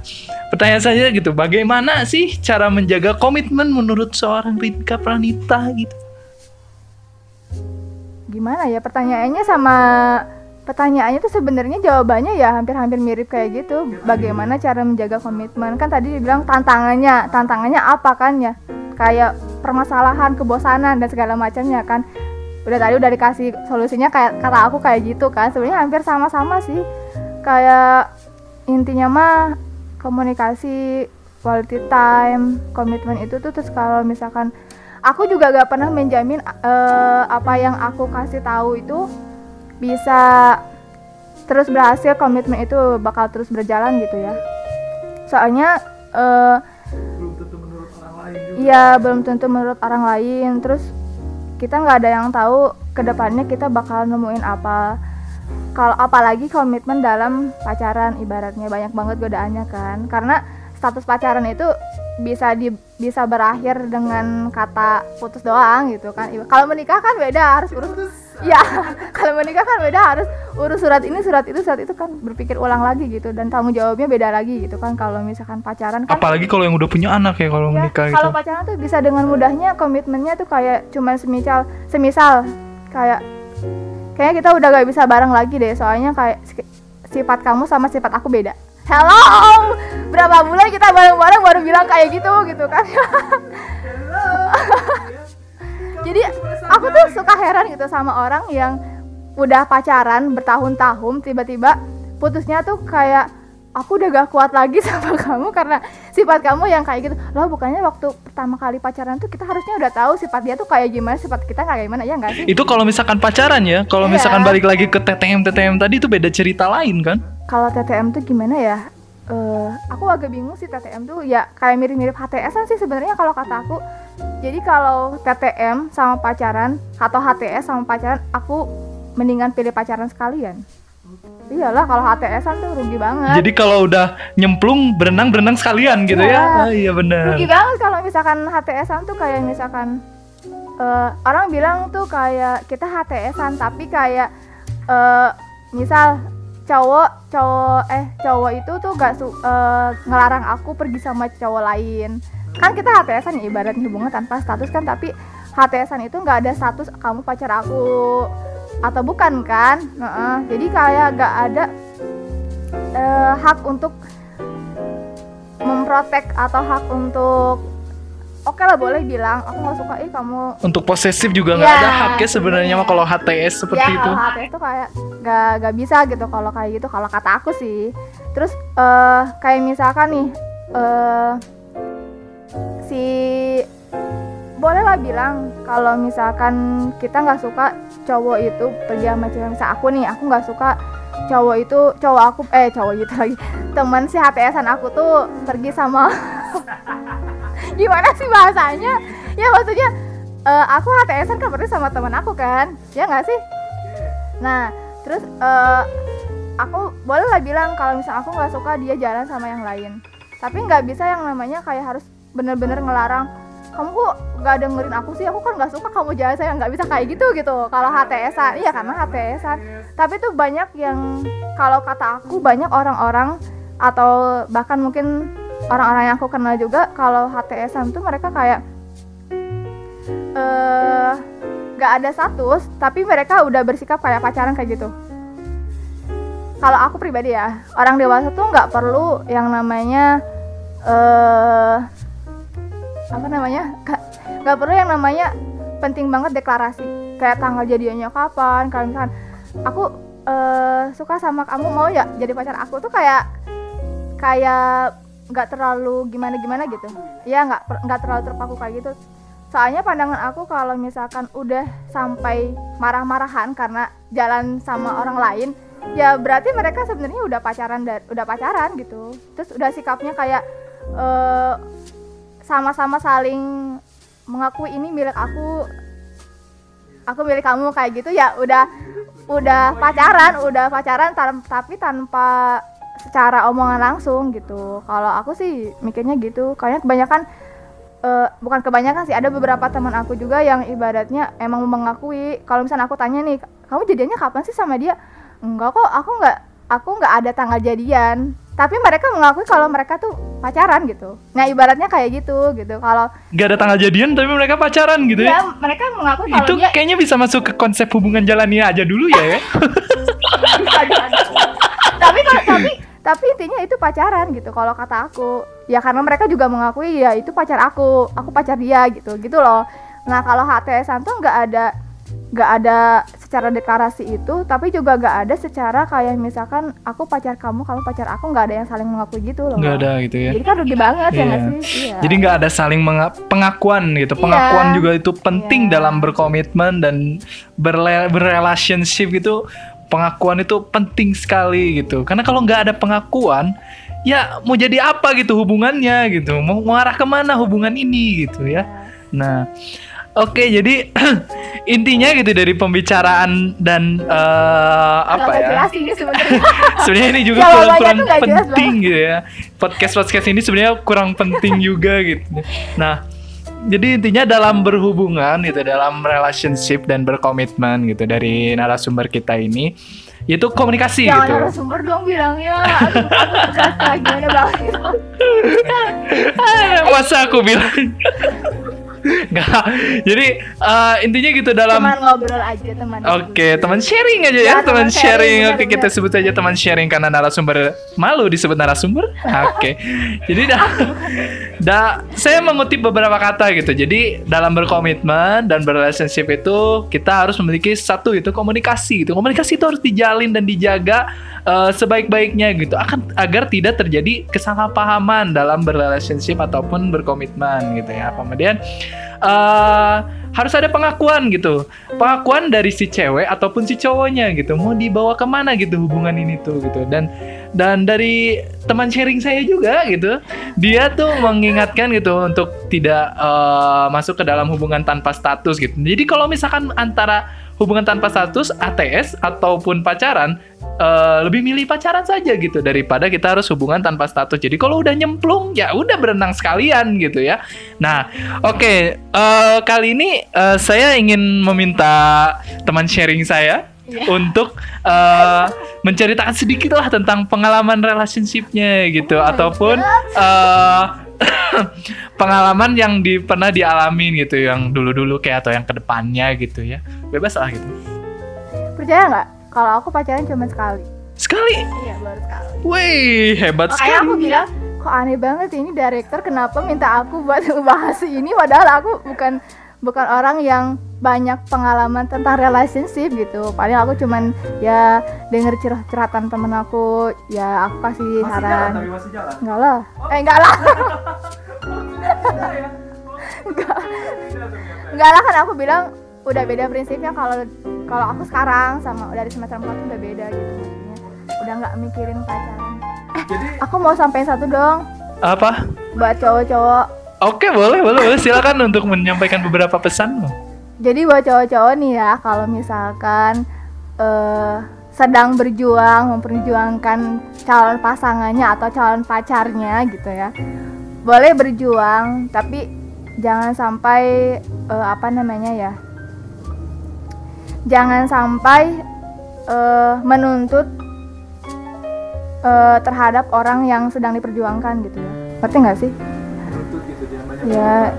pertanyaan saya gitu, bagaimana sih cara menjaga komitmen menurut seorang Rinka Pranita gitu? Gimana ya pertanyaannya sama pertanyaannya tuh sebenarnya jawabannya ya hampir-hampir mirip kayak gitu. Bagaimana cara menjaga komitmen? Kan tadi dibilang tantangannya tantangannya apa kan ya? Kayak permasalahan kebosanan dan segala macamnya kan. Udah tadi udah dikasih solusinya kayak kata aku kayak gitu kan. Sebenarnya hampir sama-sama sih. Kayak intinya mah komunikasi quality time komitmen itu tuh terus kalau misalkan aku juga gak pernah menjamin eh, apa yang aku kasih tahu itu bisa terus berhasil komitmen itu bakal terus berjalan gitu ya. Soalnya eh, Iya belum tentu menurut orang lain. Terus kita nggak ada yang tahu ke depannya kita bakal nemuin apa. Kalau apalagi komitmen dalam pacaran ibaratnya banyak banget godaannya kan. Karena status pacaran itu bisa di bisa berakhir dengan kata putus doang gitu kan. Iba- kalau menikah kan beda harus urus. Ya kalau menikah kan beda harus urus surat ini surat itu surat itu kan berpikir ulang lagi gitu dan tanggung jawabnya beda lagi gitu kan. Kalau misalkan pacaran kan Apalagi kalau yang udah punya anak ya kalau Ya, menikah gitu. kalau pacaran tuh bisa dengan mudahnya komitmennya tuh kayak cuman semisal semisal. Kayak kayaknya kita udah gak bisa bareng lagi deh soalnya kayak si- sifat kamu sama sifat aku beda hello berapa bulan kita bareng-bareng baru bilang kayak gitu gitu kan? Jadi aku tuh suka heran gitu sama orang yang udah pacaran bertahun-tahun tiba-tiba putusnya tuh kayak aku udah gak kuat lagi sama kamu karena sifat kamu yang kayak gitu. Loh bukannya waktu pertama kali pacaran tuh kita harusnya udah tahu sifat dia tuh kayak gimana sifat kita kayak gimana? Ya nggak sih? Itu kalau misalkan pacaran ya, kalau Iya. misalkan balik lagi ke TTM TTM tadi itu beda cerita lain kan? Kalau TTM tuh gimana ya Eh, aku agak bingung sih TTM tuh ya kayak mirip-mirip HTS sih sebenarnya kalau kata aku jadi kalau TTM sama pacaran atau HTS sama pacaran aku mendingan pilih pacaran sekalian iyalah kalau HTS-an tuh rugi banget Jadi kalau udah nyemplung berenang berenang sekalian gitu Iya. ya? Ah, iya benar. rugi banget kalau misalkan HTS-an tuh kayak misalkan eh, orang bilang tuh kayak kita HTS-an tapi kayak eh, misal cowok cowok eh cowok itu tuh gak su eh, ngelarang aku pergi sama cowok lain. Kan kita HTS-an ya ibaratnya hubungan tanpa status kan tapi HTS-an itu nggak ada status kamu pacar aku. Atau bukan kan? Heeh. jadi kayak gak ada eh, hak untuk memprotek atau hak untuk oke lah boleh bilang. Aku nggak suka ih kamu. Untuk posesif juga nggak Ya, ada haknya sebenarnya mah kalau HTS seperti ya, itu. kalau HTS tuh kayak gak, gak bisa gitu kalau kayak gitu kalau kata aku sih. Terus eh kayak misalkan nih eh si boleh lah bilang kalau misalkan kita nggak suka cowok itu pergi sama cewek misal aku nih aku nggak suka cowok itu cowok aku eh cowok gitu lagi. Teman si HTSan aku tuh pergi sama gimana sih bahasanya? Ya maksudnya eh, aku HTSan kan pergi sama teman aku kan? Ya nggak sih? Nah terus eh, aku boleh lah bilang kalau misal aku nggak suka dia jalan sama yang lain. Tapi nggak bisa yang namanya kayak harus bener-bener ngelarang kamu kok nggak dengerin aku sih? Aku kan nggak suka kamu jalan saya nggak bisa. Kayak gitu gitu kalau HTSan iya karena HTSan tapi tuh banyak yang kalau kata aku banyak orang-orang atau bahkan mungkin orang-orang yang aku kenal juga kalau HTSan tuh mereka kayak eh nggak ada status tapi mereka udah bersikap kayak pacaran kayak gitu. Kalau aku pribadi ya orang dewasa tuh nggak perlu yang namanya eh apa namanya? Nggak- perlu yang namanya penting banget deklarasi. Kayak tanggal jadiannya kapan kalau misalkan aku eh, suka sama kamu mau ya jadi pacar aku tuh kayak kayak nggak terlalu gimana gimana gitu. Ya nggak nggak terlalu terpaku kayak gitu. Soalnya pandangan aku kalau misalkan udah sampai marah-marahan karena jalan sama orang lain ya berarti mereka sebenarnya udah pacaran dan udah pacaran gitu. Terus udah sikapnya kayak eh, sama-sama saling mengakui ini milik aku aku milik kamu kayak gitu ya udah udah pacaran udah pacaran tapi tanpa secara omongan langsung gitu. Kalau aku sih mikirnya gitu. Kayaknya kebanyakan eh, bukan kebanyakan sih ada beberapa teman aku juga yang ibaratnya emang mengakui. Kalau misalnya aku tanya nih kamu jadiannya kapan sih sama dia? Enggak kok aku nggak aku nggak ada tanggal jadian. Tapi mereka mengakui kalau mereka tuh pacaran gitu. Nah ibaratnya kayak gitu gitu. Kalau Nggak ada tanggal jadian tapi mereka pacaran gitu ya? Ya. mereka mengakui kalau Itu dia kayaknya bisa masuk ke konsep hubungan jalannya aja dulu ya ya. tapi kalau- tapi tapi intinya itu pacaran gitu kalau kata aku ya karena mereka juga mengakui ya itu pacar aku aku pacar dia gitu gitu loh nah kalau HTSan tuh nggak ada nggak ada secara deklarasi itu tapi juga nggak ada secara kayak misalkan aku pacar kamu kamu pacar aku nggak ada yang saling mengakui gitu loh Nggak ada gitu ya. jadi kan rugi banget ya Iya. nggak sih iya. Jadi nggak ada saling pengakuan gitu. Pengakuan Iya. juga itu penting Iya. dalam berkomitmen dan berle- berrelationship gitu. Pengakuan itu penting sekali gitu. Karena kalau nggak ada pengakuan, ya mau jadi apa gitu hubungannya gitu. Mau mengarah ke mana hubungan ini gitu ya. Nah, oke jadi intinya gitu dari pembicaraan dan eh, apa ya? ini sebenarnya sebenarnya ini juga kurang, kurang penting gitu ya podcast podcast ini sebenarnya kurang penting juga gitu nah jadi intinya dalam berhubungan gitu dalam relationship dan berkomitmen gitu dari narasumber kita ini itu komunikasi jangan gitu. narasumber dong bilangnya. Aduh aku gimana banget. Ah, masa aku bilang Nggak, jadi eh, intinya gitu dalam teman ngobrol aja teman Oke, teman sharing aja ya, Ya, teman teman sharing. sharing, Oke, benar, kita sebut aja teman sharing karena narasumber malu disebut narasumber. Oke. Jadi dah, dah saya mengutip beberapa kata gitu. Jadi dalam berkomitmen dan berrelationship itu kita harus memiliki satu itu komunikasi gitu. Komunikasi itu harus dijalin dan dijaga eh, sebaik-baiknya gitu akan agar tidak terjadi kesalahpahaman dalam berrelationship ataupun berkomitmen gitu ya. Kemudian eh harus ada pengakuan gitu. Pengakuan dari si cewek ataupun si cowoknya gitu. Mau dibawa ke mana gitu hubungan ini tuh gitu. Dan dan dari teman sharing saya juga gitu dia tuh mengingatkan gitu untuk tidak eh, masuk ke dalam hubungan tanpa status gitu. Jadi kalau misalkan antara hubungan tanpa status ATS ataupun pacaran eh, lebih milih pacaran saja gitu daripada kita harus hubungan tanpa status. Jadi kalau udah nyemplung ya udah berenang sekalian gitu ya. Nah oke eh, kali ini eh, saya ingin meminta teman sharing saya Iya. untuk eh, menceritakan sedikit lah tentang pengalaman relationshipnya gitu. Oh ataupun eh, pengalaman yang di, pernah dialamin gitu yang dulu-dulu kayak atau yang ke depannya gitu ya. Bebas lah gitu. Percaya nggak? Kalau aku pacaran cuma sekali. Sekali? Iya baru sekali. Wih hebat makanya aku sekali bilang kok aneh banget ini director kenapa minta aku buat ngebahas ini padahal aku bukan bukan orang yang banyak pengalaman tentang relationship gitu. Paling aku cuman ya denger curhat-curhatan temen aku. Ya aku kasih saran. masih jalan. enggak lah. Eh enggak lah. Enggak. Enggak. Lah kan aku bilang udah beda prinsipnya. Kalau kalau aku sekarang sama dari semester 4 tuh udah beda gitu maksudnya. Udah nggak mikirin pacaran. Jadi aku mau sampein satu dong. Apa? buat cowok-cowok Oke, boleh, boleh, boleh. Silakan untuk menyampaikan beberapa pesan. jadi buat cowok-cowok nih ya kalau misalkan eh, sedang berjuang memperjuangkan calon pasangannya atau calon pacarnya gitu ya boleh berjuang tapi jangan sampai eh, apa namanya ya jangan sampai eh, menuntut eh, terhadap orang yang sedang diperjuangkan gitu ya ngerti nggak sih ya.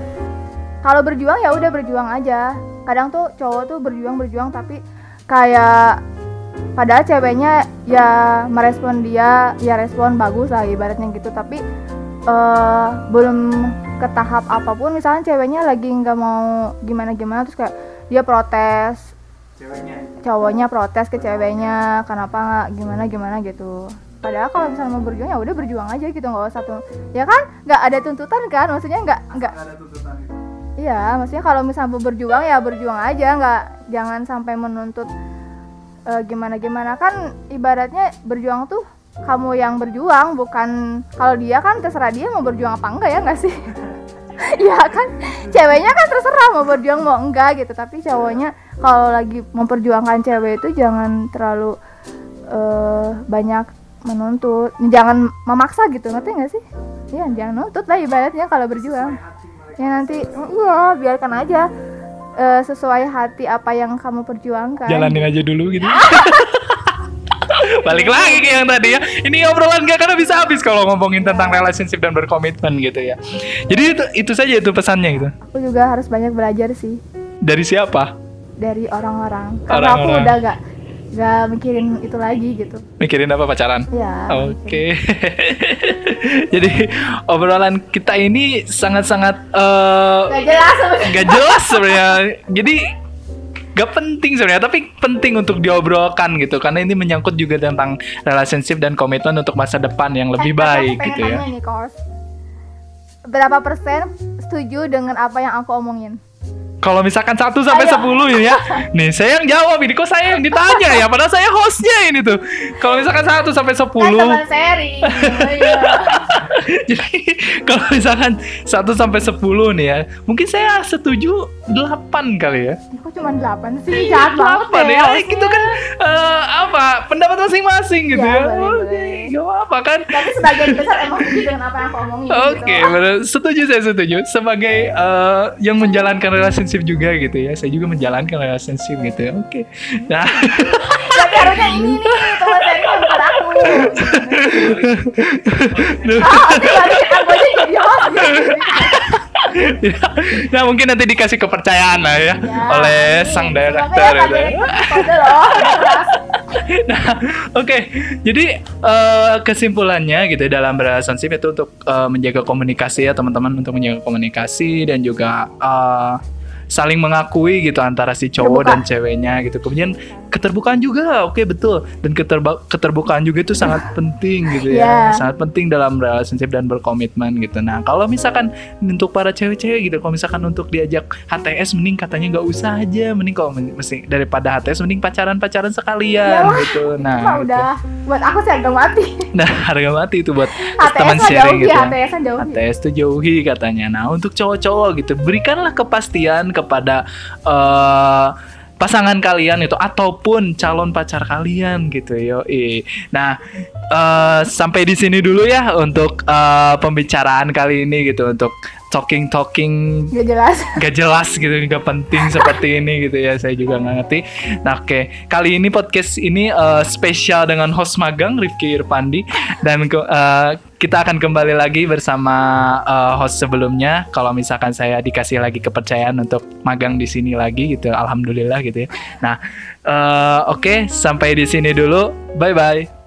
Kalau berjuang ya udah berjuang aja. Kadang tuh cowok tuh berjuang berjuang tapi kayak padahal ceweknya ya merespon dia ya respon bagus lah ibaratnya gitu. Tapi eh belum ke tahap apa pun misalnya ceweknya lagi nggak mau gimana gimana terus kayak dia protes. Ceweknya. cowoknya protes ke ceweknya kenapa nggak gimana gimana gitu padahal kalau misalnya mau berjuang ya udah berjuang aja gitu nggak usah tuh. Ya kan? Nggak ada tuntutan kan? Maksudnya nggak nggak ada tuntutan itu. iya maksudnya kalau misalnya mau berjuang ya berjuang aja. Nggak jangan sampai menuntut eh, gimana gimana kan ibaratnya berjuang tuh kamu yang berjuang bukan kalau dia kan terserah dia mau berjuang apa enggak ya nggak sih? Iya kan? Ceweknya kan terserah mau berjuang mau enggak gitu. Tapi cowoknya kalau lagi memperjuangkan cewek itu jangan terlalu eh, banyak menuntut jangan memaksa gitu ngerti nggak sih Iya jangan nuntut lah ibaratnya kalau berjuang ya nanti iya biarkan aja eh, sesuai hati apa yang kamu perjuangkan Jalanin aja dulu gitu. Balik lagi ke yang tadi ya. Ini obrolan gak karena bisa habis kalau ngomongin tentang relationship dan berkomitmen gitu ya. Jadi itu itu saja itu pesannya gitu. aku juga harus banyak belajar sih Dari siapa? dari orang-orang karena aku Orang-orang. udah gak gak mikirin itu lagi gitu Mikirin apa pacaran? ya Oke. Jadi obrolan kita ini sangat-sangat eh, gak jelas gak jelas sebenarnya. Jadi gak penting sebenarnya, tapi penting untuk diobrolkan gitu karena ini menyangkut juga tentang relationship dan komitmen untuk masa depan yang lebih Eh, aku baik gitu ya. nih, berapa persen setuju dengan apa yang aku omongin Kalau misalkan 1 sampai Ayo. 10 ini ya. Nih, saya yang jawab ini kok saya yang ditanya ya, padahal saya hostnya ini tuh. Kalau misalkan 1 sampai 10 kan teman seri Oh, iya. Jadi kalau misalkan 1 sampai 10 nih ya, mungkin saya setuju 8 kali ya. kok cuma 8 sih jahat banget 8 deh ya. hostnya. Itu kan eh, apa? Pendapat masing-masing gitu Ya, ya. boleh, Oke, boleh. gak apa-apa kan. tapi sebagian besar emang setuju dengan apa yang aku omongin Oke, gitu. bener. setuju saya setuju. Sebagai eh, yang menjalankan relationship juga gitu ya, saya juga menjalankan relationship gitu ya. Oke, nah tapi harusnya ini nih teman seri bukan aku aja jadi host nah mungkin nanti dikasih kepercayaan lah ya, Ya, oleh amin. sang director. ya, Pak gitu ya. Nah, oke. Jadi eh, kesimpulannya gitu ya, dalam relationship itu untuk eh, menjaga komunikasi ya teman-teman untuk menjaga komunikasi dan juga eh, saling mengakui gitu antara si cowok Terbuka. dan ceweknya gitu. Kemudian keterbukaan juga, oke betul. Dan keterba- keterbukaan juga itu sangat penting gitu ya. Iya. Sangat penting dalam relationship dan berkomitmen gitu. Nah, kalau misalkan untuk para cewek-cewek gitu, kalau misalkan untuk diajak HTS mending katanya nggak usah aja, mending kalau mesti daripada HTS mending pacaran-pacaran sekalian Iyalah, gitu. Nah, Mah gitu. udah buat aku sih harga mati Nah, harga mati itu buat HTS teman sharing jauhi gitu. ya. HTS jauhi HTS itu jauhi katanya. Nah, untuk cowok-cowok gitu, berikanlah kepastian kepada eh, pasangan kalian itu ataupun calon pacar kalian gitu yo. Nah, eh, sampai di sini dulu ya untuk eh, pembicaraan kali ini gitu untuk talking talking. Gak jelas. Gak jelas gitu gak penting seperti ini gitu ya saya juga nggak ngerti. Nah oke. Kali ini podcast ini eh, spesial dengan host magang Rifki Irpandi. Dan eh, kita akan kembali lagi bersama eh, host sebelumnya. Kalau misalkan saya dikasih lagi kepercayaan untuk magang di sini lagi gitu alhamdulillah gitu ya. Nah eh, oke. Sampai di sini dulu. Bye bye